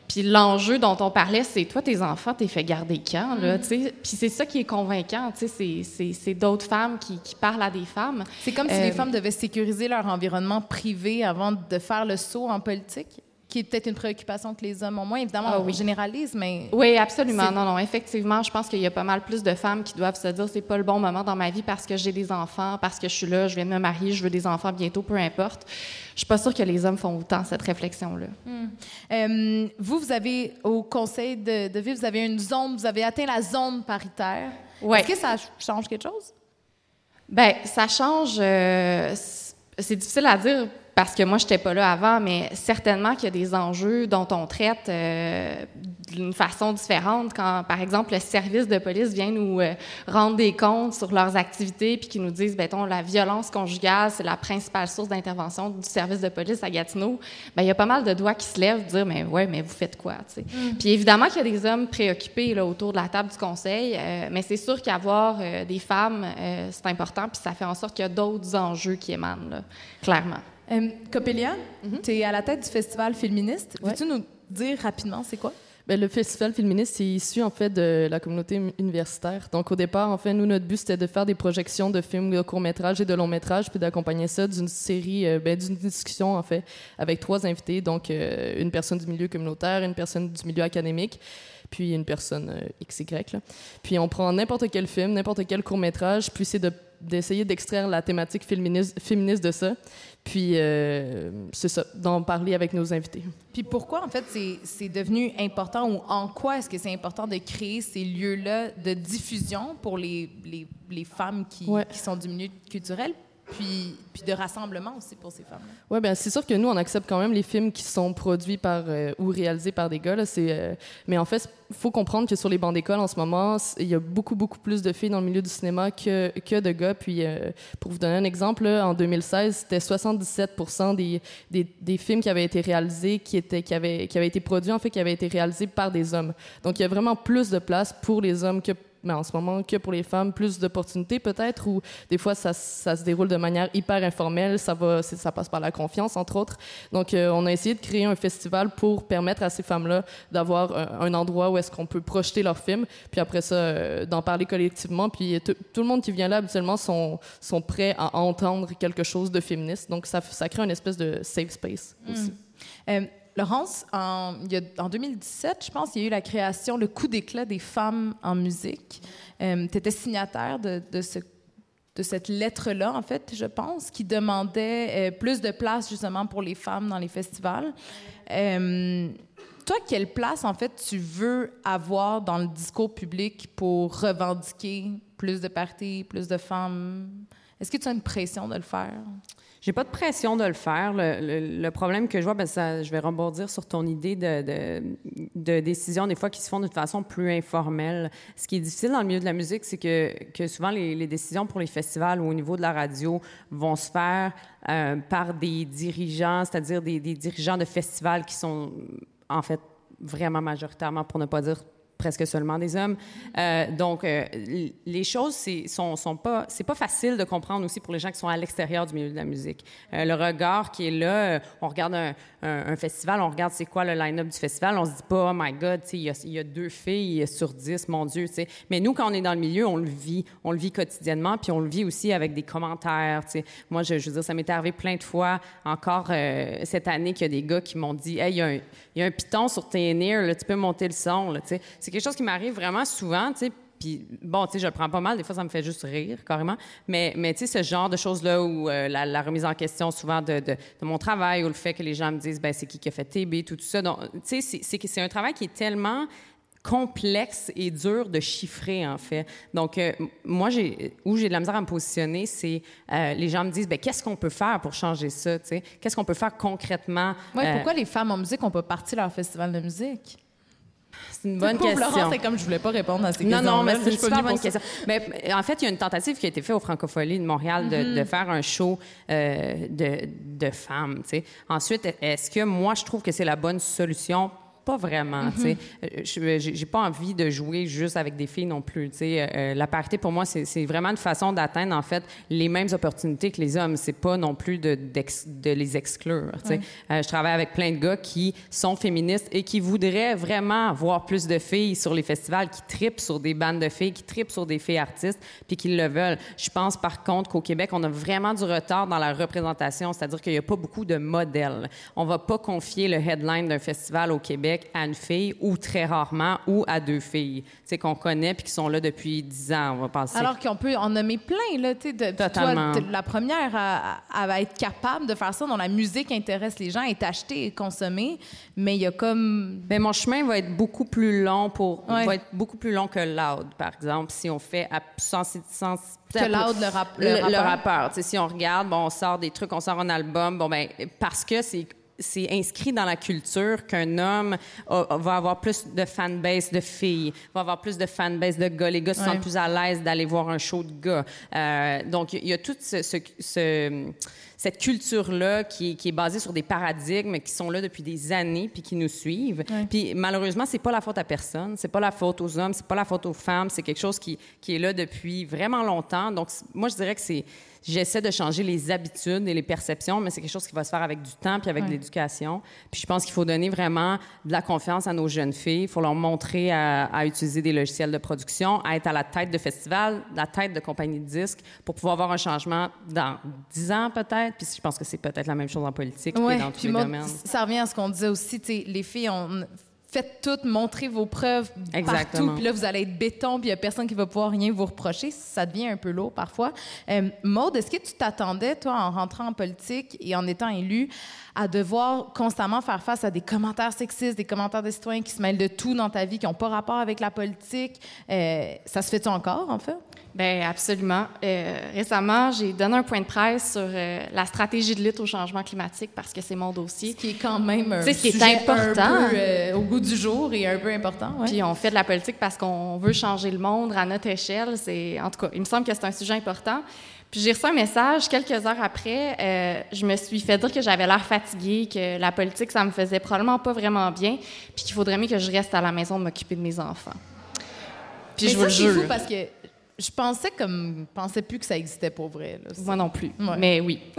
Puis l'enjeu dont on parlait, c'est toi, tes enfants, t'es fait garder quand, là, tu sais? Puis c'est ça qui est convaincant, tu sais, c'est- d'autres femmes qui, qui parlent à des femmes. C'est comme si Euh, les femmes devaient sécuriser leur environnement privé avant de faire le saut en politique, qui est peut-être une préoccupation que les hommes ont moins. Évidemment, Ah on oui. généralise, mais Oui, absolument. Non, non, effectivement, je pense qu'il y a pas mal plus de femmes qui doivent se dire c'est pas le bon moment dans ma vie parce que j'ai des enfants, parce que je suis là, je viens de me marier, je veux des enfants bientôt, peu importe. Je suis pas sûre que les hommes font autant cette réflexion-là. Euh, vous, vous avez, au conseil de, de ville, vous avez une zone, vous avez atteint la zone paritaire. Ouais. Est-ce que ça change quelque chose? Ben, ça change. euh, c'est difficile à dire parce que moi, je n'étais pas là avant, mais certainement qu'il y a des enjeux dont on traite euh, d'une façon différente. Quand, par exemple, le service de police vient nous euh, rendre des comptes sur leurs activités puis qui nous disent, ben, la violence conjugale, c'est la principale source d'intervention du service de police à Gatineau, ben, il y a pas mal de doigts qui se lèvent dire, mais ouais, mais vous faites quoi? tu sais? Puis évidemment qu'il y a des hommes préoccupés là, autour de la table du conseil, euh, mais c'est sûr qu'avoir euh, des femmes, euh, c'est important, puis ça fait en sorte qu'il y a d'autres enjeux qui émanent, là, clairement. Euh, Copélia, tu es à la tête du festival féministe. Ouais. Veux-tu nous dire rapidement c'est quoi? Ben, le festival féministe est issu en fait de la communauté mu- universitaire. Donc au départ, en fait, nous notre but c'était de faire des projections de films de court métrage et de long métrage, puis d'accompagner ça d'une série, euh, ben, d'une discussion en fait avec trois invités, donc euh, une personne du milieu communautaire, une personne du milieu académique, puis une personne euh, XY. Là. Puis on prend n'importe quel film, n'importe quel court métrage, puis c'est de d'essayer d'extraire la thématique féministe, féministe de ça, puis euh, c'est ça, d'en parler avec nos invités. Puis pourquoi, en fait, c'est- devenu important ou en quoi est-ce que c'est important de créer ces lieux-là de diffusion pour les, les, les femmes qui, Ouais. qui sont du milieu culturel, puis, de rassemblement aussi pour ces femmes-là? Oui, ben c'est sûr que nous, on accepte quand même les films qui sont produits par euh, ou réalisés par des gars. Là, euh, mais en fait, il faut comprendre que sur les bancs d'école, en ce moment, il y a beaucoup, beaucoup plus de filles dans le milieu du cinéma que, que de gars. Puis, euh, pour vous donner un exemple, en 2016, c'était 77 des, des, des films qui avaient été réalisés, qui, étaient, qui, avaient, qui avaient été produits, en fait, qui avaient été réalisés par des hommes. Donc, il y a vraiment plus de place pour les hommes que mais en ce moment que pour les femmes, plus d'opportunités peut-être, ou des fois ça, ça se déroule de manière hyper informelle, ça, va, ça passe par la confiance, entre autres. Donc euh, on a essayé de créer un festival pour permettre à ces femmes-là d'avoir un, un endroit où est-ce qu'on peut projeter leurs films, puis après ça, euh, d'en parler collectivement. Puis tout tout le monde qui vient là, habituellement, sont, sont prêts à entendre quelque chose de féministe. Donc ça, ça crée une espèce de safe space aussi. Euh, Laurence, en, il y a- en 2017, je pense, il y a eu la création, le coup d'éclat des femmes en musique. tu étais signataire de, de ce de cette lettre-là, en fait, je pense, qui demandait euh, plus de place justement pour les femmes dans les festivals. Euh, toi, quelle place, en fait, tu veux avoir dans le discours public pour revendiquer plus de parité, plus de femmes? Est-ce que tu as une pression de le faire? J'ai pas de pression de le faire. Le, problème que je vois, ben ça, je vais rebondir sur ton idée de, décisions, des fois, qui se font d'une façon plus informelle. Ce qui est difficile dans le milieu de la musique, c'est que, souvent, les, les décisions pour les festivals ou au niveau de la radio vont se faire euh, par des dirigeants, c'est-à-dire des, des dirigeants de festivals qui sont, en fait, vraiment majoritairement, pour ne pas dire presque seulement des hommes. Euh, donc, euh, les choses, c'est sont, sont pas, c'est pas facile de comprendre aussi pour les gens qui sont à l'extérieur du milieu de la musique. Euh, le regard qui est là, on regarde un, festival, on regarde c'est quoi le line-up du festival, on se dit pas, oh my God, il y a, y a deux filles sur dix, mon Dieu, tu sais. Mais nous, quand on est dans le milieu, on le vit, on le vit quotidiennement, puis on le vit aussi avec des commentaires, tu sais. Moi, je, veux dire, ça m'est arrivé plein de fois, encore cette année, qu'il y a des gars qui m'ont dit, hey, il y y a un piton sur tes là, tu peux monter le son. C'est quelque chose qui m'arrive vraiment souvent, tu sais. Puis, bon, tu sais, je le prends pas mal. Des fois, ça me fait juste rire, carrément. Mais, mais tu sais, ce genre de choses-là où euh, la, la remise en question souvent de, de, de mon travail ou le fait que les gens me disent, ben c'est qui qui a fait TB, tout, tout ça. Donc, tu sais, c'est- un travail qui est tellement complexe et dur de chiffrer, en fait. Donc, euh, moi, j'ai, où j'ai de la misère à me positionner, c'est euh, les gens me disent, ben qu'est-ce qu'on peut faire pour changer ça, tu sais? Qu'est-ce qu'on peut faire concrètement? Ouais, Euh, pourquoi les femmes en musique n'ont pas parti leur festival de musique? C'est une bonne question. C'est comme je voulais pas répondre à ces Non, questions. non, mais c'est une super bonne question. Mais euh, en fait, il y a une tentative qui a été faite au Francophonie de Montréal de, de faire un show euh, de, de femmes. tu sais. Ensuite, est-ce que moi, je trouve que c'est la bonne solution? Pas vraiment. Euh, je- J'ai pas envie de jouer juste avec des filles non plus, sais. Euh, la parité, pour moi, c'est vraiment une façon d'atteindre, en fait, les mêmes opportunités que les hommes. C'est pas non plus de, les exclure. Euh, je travaille avec plein de gars qui sont féministes et qui voudraient vraiment voir plus de filles sur les festivals, qui tripent sur des bandes de filles, qui tripent sur des filles artistes, puis qui le veulent. Je pense, par contre, qu'au Québec, on a vraiment du retard dans la représentation, c'est-à-dire qu'il n'y a pas beaucoup de modèles. On va pas confier le headline d'un festival au Québec à une fille ou très rarement ou à deux filles, tu sais, qu'on connaît puis qui sont là depuis dix ans, on va penser. Alors qu'on peut en nommer plein, là, tu sais, Totalement. Toi, la première à, être capable de faire ça, dont la musique intéresse les gens, est achetée et consommée, mais il y a comme... Ben, mon chemin va être beaucoup plus long pour Ouais. va être beaucoup plus long que Loud par exemple si on fait à sens, sens- Que Loud, le rap- le le, rappeur. rappeur. Tu sais, si on regarde bon on sort des trucs on sort un album bon ben parce que c'est c'est inscrit dans la culture qu'un homme a- va avoir plus de fanbase de filles, va avoir plus de fanbase de gars. Les gars se Ouais. sentent plus à l'aise d'aller voir un show de gars. Euh, donc, il y a toute ce, ce- ce- cette culture-là qui, est- qui est basée sur des paradigmes qui sont là depuis des années puis qui nous suivent. Puis malheureusement, c'est pas la faute à personne, c'est pas la faute aux hommes, c'est pas la faute aux femmes, c'est quelque chose qui, qui est là depuis vraiment longtemps. Donc, moi, je dirais que c'est J'essaie de changer les habitudes et les perceptions, mais c'est quelque chose qui va se faire avec du temps puis avec de l'éducation. Puis je pense qu'il faut donner vraiment de la confiance à nos jeunes filles. Il faut leur montrer à, à utiliser des logiciels de production, à être à la tête de festival, la tête de compagnie de disques, pour pouvoir avoir un changement dans 10 ans peut-être. Puis je pense que c'est peut-être la même chose en politique Ouais, et dans tous les domaines. ça revient à ce qu'on disait aussi, les filles, on... Faites tout, montrez vos preuves Exactement. partout, puis là, vous allez être béton, puis il n'y a personne qui va pouvoir rien vous reprocher. Ça devient un peu lourd parfois. Euh, Maude, est-ce que tu t'attendais, toi, en rentrant en politique et en étant élue, à devoir constamment faire face à des commentaires sexistes, des commentaires des citoyens qui se mêlent de tout dans ta vie, qui n'ont pas rapport avec la politique? Euh, ça se fait-tu encore, en fait? Ben absolument. Euh, récemment, j'ai donné un point de presse sur euh, la stratégie de lutte au changement climatique parce que c'est mon dossier. Ce qui est quand même un Tu sais, ce qui est sujet important. un peu, euh, au goût du jour et un peu important. ouais. Puis on fait de la politique parce qu'on veut changer le monde à notre échelle. C'est en tout cas, il me semble que c'est un sujet important. Puis j'ai reçu un message quelques heures après. euh, je me suis fait dire que j'avais l'air fatiguée, que la politique ça me faisait probablement pas vraiment bien, puis qu'il faudrait mieux que je reste à la maison m'occuper de mes enfants. Puis Mais je ça, vous le jure. fou parce que je pensais comme pensais plus que ça existait pour vrai. Là. Moi non plus. Ouais. Mais oui.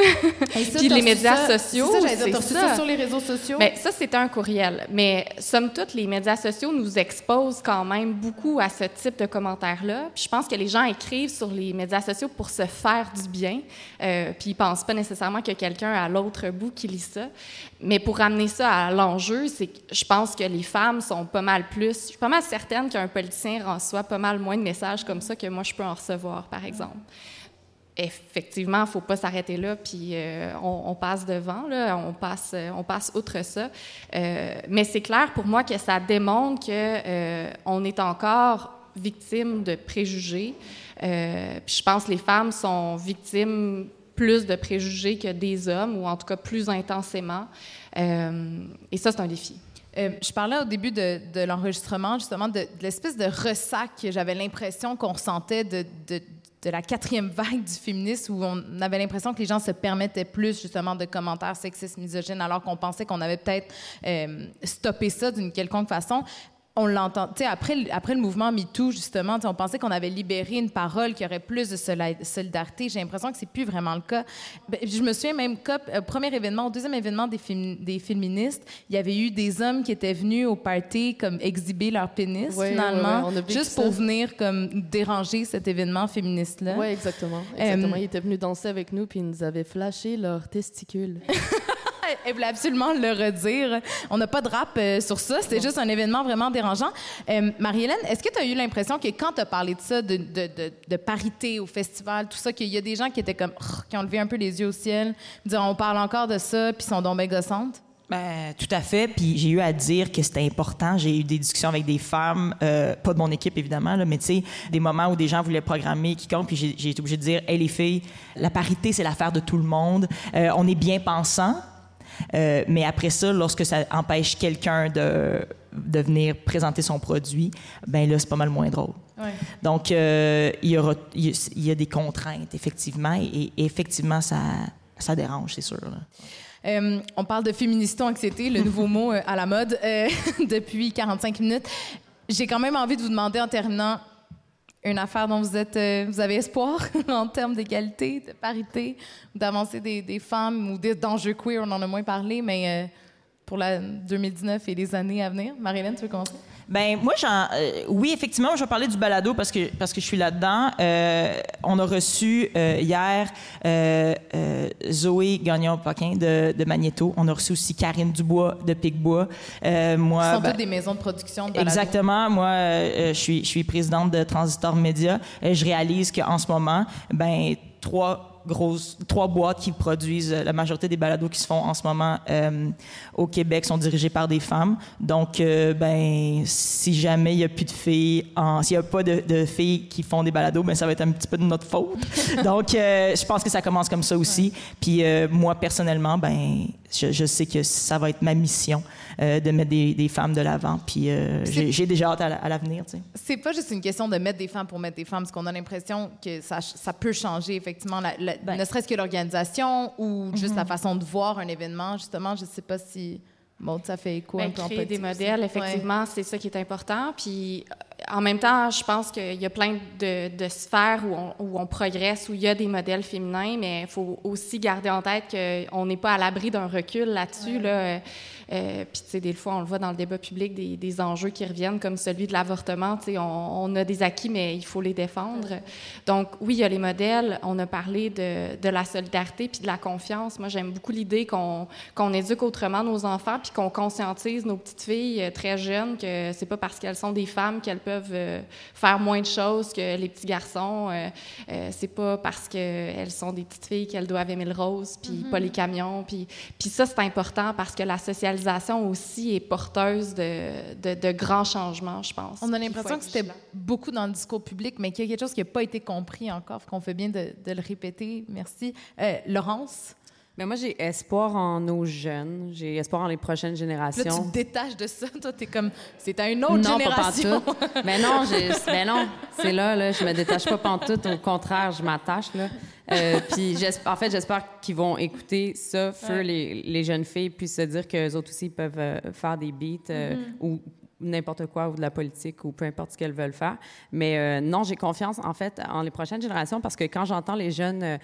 Ça, Puis les médias ça- sociaux, C'est ça, ça. sur les réseaux sociaux? Bien, ça, c'était un courriel. Mais somme toute, les médias sociaux nous exposent quand même beaucoup à ce type de commentaires-là. Puis je pense que les gens écrivent sur les médias sociaux pour se faire du bien. Euh, puis ils pensent pas nécessairement a quelqu'un à l'autre bout qui lit ça. Mais pour ramener ça à l'enjeu, c'est que je pense que les femmes sont pas mal plus... Je suis pas mal certaine qu'un politicien reçoit pas mal moins de messages comme ça que moi, je peux en recevoir, par exemple effectivement, il ne faut pas s'arrêter là, puis euh, on, on passe devant, là, on, passe, on passe outre ça. Euh, mais c'est clair pour moi que ça démontre qu'on euh, on est encore victime de préjugés. Euh, puis je pense que les femmes sont victimes plus de préjugés que des hommes, ou en tout cas plus intensément. Euh, et ça, c'est un défi. Euh, je parlais au début de, l'enregistrement, justement, de, l'espèce de ressac que j'avais l'impression qu'on ressentait de la quatrième vague du féminisme, où on avait l'impression que les gens se permettaient plus, justement, de commentaires sexistes, misogynes, alors qu'on pensait qu'on avait peut-être euh, stoppé ça d'une quelconque façon. On l'entend, tu sais, après, le- après le mouvement MeToo, justement, tu sais, on pensait qu'on avait libéré une parole qui aurait plus de soli- solidarité. J'ai l'impression que c'est plus vraiment le cas. Ben, je me souviens même qu'au euh, premier événement, au deuxième événement des, des féministes, il y avait eu des hommes qui étaient venus au party comme exhiber leur pénis, finalement, juste ça. pour venir comme déranger cet événement féministe-là. Oui, exactement. exactement. Euh, Ils étaient venus danser avec nous, puis ils nous avaient flashé leurs testicules. Elle voulait absolument le redire. On n'a pas de rap euh, sur ça. C'était juste un événement vraiment dérangeant. Euh, Marie-Hélène, est-ce que tu as eu l'impression que quand tu as parlé de ça, de, de- de- de parité au festival, tout ça, qu'il y a des gens qui étaient comme, Rrr qui ont levé un peu les yeux au ciel, dire on parle encore de ça, puis sont donc bien gossantes? Ben, tout à fait. Puis j'ai eu à dire que c'était important. J'ai eu des discussions avec des femmes, euh, pas de mon équipe évidemment, là, mais tu sais, des moments où des gens voulaient programmer quiconque, puis j'ai j'ai été obligée de dire, hey les filles, la parité c'est l'affaire de tout le monde. Euh, on est bien pensant, euh, mais après ça, lorsque ça empêche quelqu'un de de venir présenter son produit, ben là c'est pas mal moins drôle. Donc, euh, il, y aura, il y a- des contraintes, effectivement, et, et effectivement, ça, ça dérange, c'est sûr. là. Euh, on parle de féministo-anxiété, le nouveau mot à la mode, depuis 45 minutes. J'ai quand même envie de vous demander en terminant une affaire dont vous êtes, euh, avez espoir en termes d'égalité, de parité, d'avancée des, femmes ou d'enjeux queer, on en a moins parlé, mais euh, pour la 2019 et les années à venir. Marie-Hélène, tu veux commencer? Ben moi, j'en, euh, oui, effectivement, je vais parler du balado parce que parce que je suis là-dedans. Euh, on a reçu euh, hier Zoé Gagnon-Paquin de, de Magneto. On a reçu aussi Karine Dubois de Picbois. Euh, Ce moi, sont ben, toutes des maisons de production de balado. Exactement. Moi, je suis je suis présidente de Transistor Média. Et je réalise qu'en ce moment, ben trois grosses trois boîtes qui produisent euh, la majorité des balados qui se font en ce moment euh, au Québec sont dirigées par des femmes. Donc, euh, ben si jamais il y a plus de filles, s'il y a pas de, de filles qui font des balados, ben ça va être un petit peu de notre faute. Donc, euh, je pense que ça commence comme ça aussi. Puis moi personnellement, ben je, je sais que ça va être ma mission euh, de mettre des, des femmes de l'avant. Puis euh, j'ai j'ai déjà hâte à, la- à l'avenir. tu sais. C'est pas juste une question de mettre des femmes pour mettre des femmes, parce qu'on a l'impression que ça, ça peut changer, effectivement, la- la- Ben. ne serait-ce que l'organisation ou juste Mhm. la façon de voir un événement. Justement, je sais pas si. Maud, ça fait écho un Ben, peu en créer des modèles, Ouais. effectivement, c'est ça qui est important. Puis, en même temps, je pense qu'il y a plein de, de sphères où on, où on progresse, où il y a des modèles féminins, mais il faut aussi garder en tête qu'on n'est pas à l'abri d'un recul là-dessus. Là. Euh, puis, tu sais, des fois, on le voit dans le débat public, des, des enjeux qui reviennent, comme celui de l'avortement. Tu sais, on, on a des acquis, mais il faut les défendre. Donc, oui, il y a les modèles. On a parlé de, de la solidarité puis de la confiance. Moi, j'aime beaucoup l'idée qu'on qu'on éduque autrement nos enfants puis qu'on conscientise nos petites filles euh, très jeunes que c'est pas parce qu'elles sont des femmes qu'elles peuvent euh, faire moins de choses que les petits garçons. Euh, euh, c'est pas parce qu'elles sont des petites filles qu'elles doivent aimer le rose puis pas les camions. Puis, puis ça, c'est important parce que la socialisation aussi est porteuse de, de, de grands changements, je pense. On a l'impression que c'était beaucoup dans le discours public, mais qu'il y a quelque chose qui n'a pas été compris encore, qu'on fait bien de, de le répéter. Merci. Euh, Laurence, Mais moi, j'ai espoir en nos jeunes. J'ai espoir en les prochaines là, tu générations. te détaches de ça. Toi, t'es comme, c'est à une autre non, génération. pas pantoute. Mais non, mais non, c'est là, là, je me détache pas pantoute. Au contraire, je m'attache, là. Euh, puis, en fait, j'espère qu'ils vont écouter ça, feu, les, les jeunes filles, puis se dire qu'eux autres aussi peuvent euh, faire des beats euh, ou n'importe quoi, ou de la politique, ou peu importe ce qu'elles veulent faire. Mais euh, non, j'ai confiance, en fait, en les prochaines générations, parce que quand j'entends les jeunes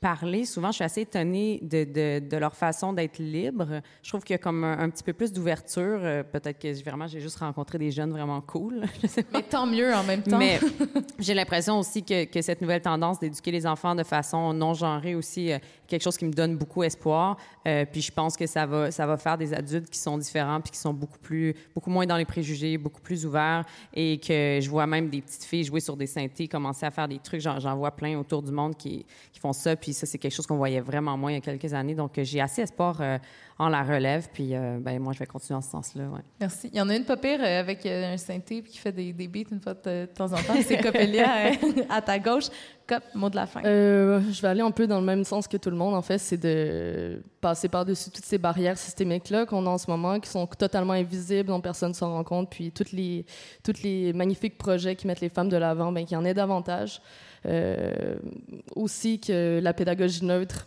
parler, souvent, je suis assez étonnée de, de, de leur façon d'être libre. Je trouve qu'il y a comme un, un petit peu plus d'ouverture. Euh, Peut-être que vraiment, j'ai juste rencontré des jeunes vraiment cool. Je sais pas. Mais tant mieux en même temps. Mais j'ai l'impression aussi que, que cette nouvelle tendance d'éduquer les enfants de façon non genrée aussi, euh, quelque chose qui me donne beaucoup espoir. Euh, puis je pense que ça va, ça va faire des adultes qui sont différents puis qui sont beaucoup plus, beaucoup moins dans les préjugés, beaucoup plus ouverts et que je vois même des petites filles jouer sur des synthés, commencer à faire des trucs. J'en, vois plein autour du monde qui, qui font ça. Puis ça, c'est quelque chose qu'on voyait vraiment moins il y a quelques années. Donc j'ai assez espoir euh, en la relève. Puis euh, ben moi, je vais continuer en ce sens-là. Ouais. Merci. Il y en a une pas pire euh, avec euh, un synthé puis qui fait des, des beats une fois de, de temps en temps. C'est Copelia à ta gauche. Cop, mot de la fin. Euh, je vais aller un peu dans le même sens que tout le monde, en fait, c'est de passer par-dessus toutes ces barrières systémiques-là qu'on a en ce moment, qui sont totalement invisibles, dont personne ne s'en rend compte, puis tous les, toutes les magnifiques projets qui mettent les femmes de l'avant, ben, qu'il y en ait davantage. Euh, aussi que la pédagogie neutre,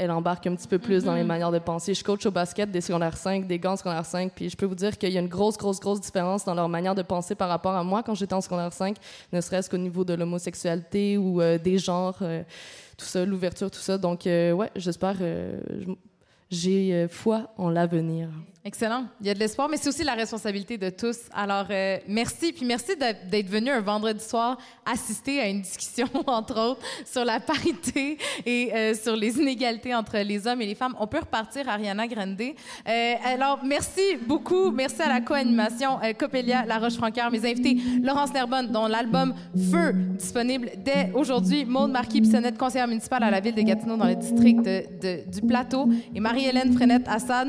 elle embarque un petit peu plus dans les manières de penser. Je coach au basket des secondaires 5, des gants de secondaire 5, puis je peux vous dire qu'il y a une grosse, grosse, grosse différence dans leur manière de penser par rapport à moi quand j'étais en secondaire 5, ne serait-ce qu'au niveau de l'homosexualité ou euh, des genres, euh, tout ça, l'ouverture, tout ça. Donc, euh, ouais, j'espère, je- j'ai euh, foi en l'avenir. Excellent. Il y a de l'espoir, mais c'est aussi la responsabilité de tous. Alors, euh, merci. Puis merci d'être venu un vendredi soir assister à une discussion, entre autres, sur la parité et euh, sur les inégalités entre les hommes et les femmes. On peut repartir, Ariana Grande. Euh, alors, merci beaucoup. Merci à la co-animation euh, Copelia, La Roche-Francaire, mes invités, Laurence Nerbonne, dont l'album Feu, disponible dès aujourd'hui, Maude Marquis-Bissonnette, conseillère municipale à la ville de Gatineau dans le district de- de- du Plateau, et Marie-Hélène Frenette-Assad,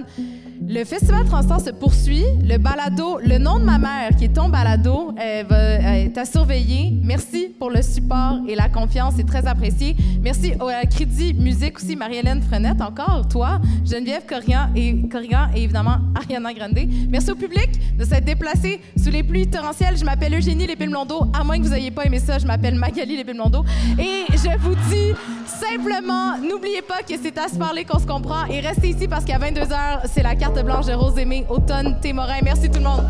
Le festival Transtar se poursuit. Le balado, le nom de ma mère, qui est ton balado, est à surveiller. Merci pour le support et la confiance, c'est très apprécié. Merci au à Crédit Musique aussi, Marie-Hélène Frenette, encore toi, Geneviève Corrigan et, Corrigan et évidemment Ariana Grande. Merci au public de s'être déplacé sous les pluies torrentielles. Je m'appelle Eugénie Lépine-Blondeau. À moins que vous n'ayez pas aimé ça, je m'appelle Magali Lépine-Blondeau. Et je vous dis simplement, n'oubliez pas que c'est à se parler qu'on se comprend et ici parce qu'à 22h, c'est la carte blanche de Rose Aimée, automne Témorin. Merci tout le monde.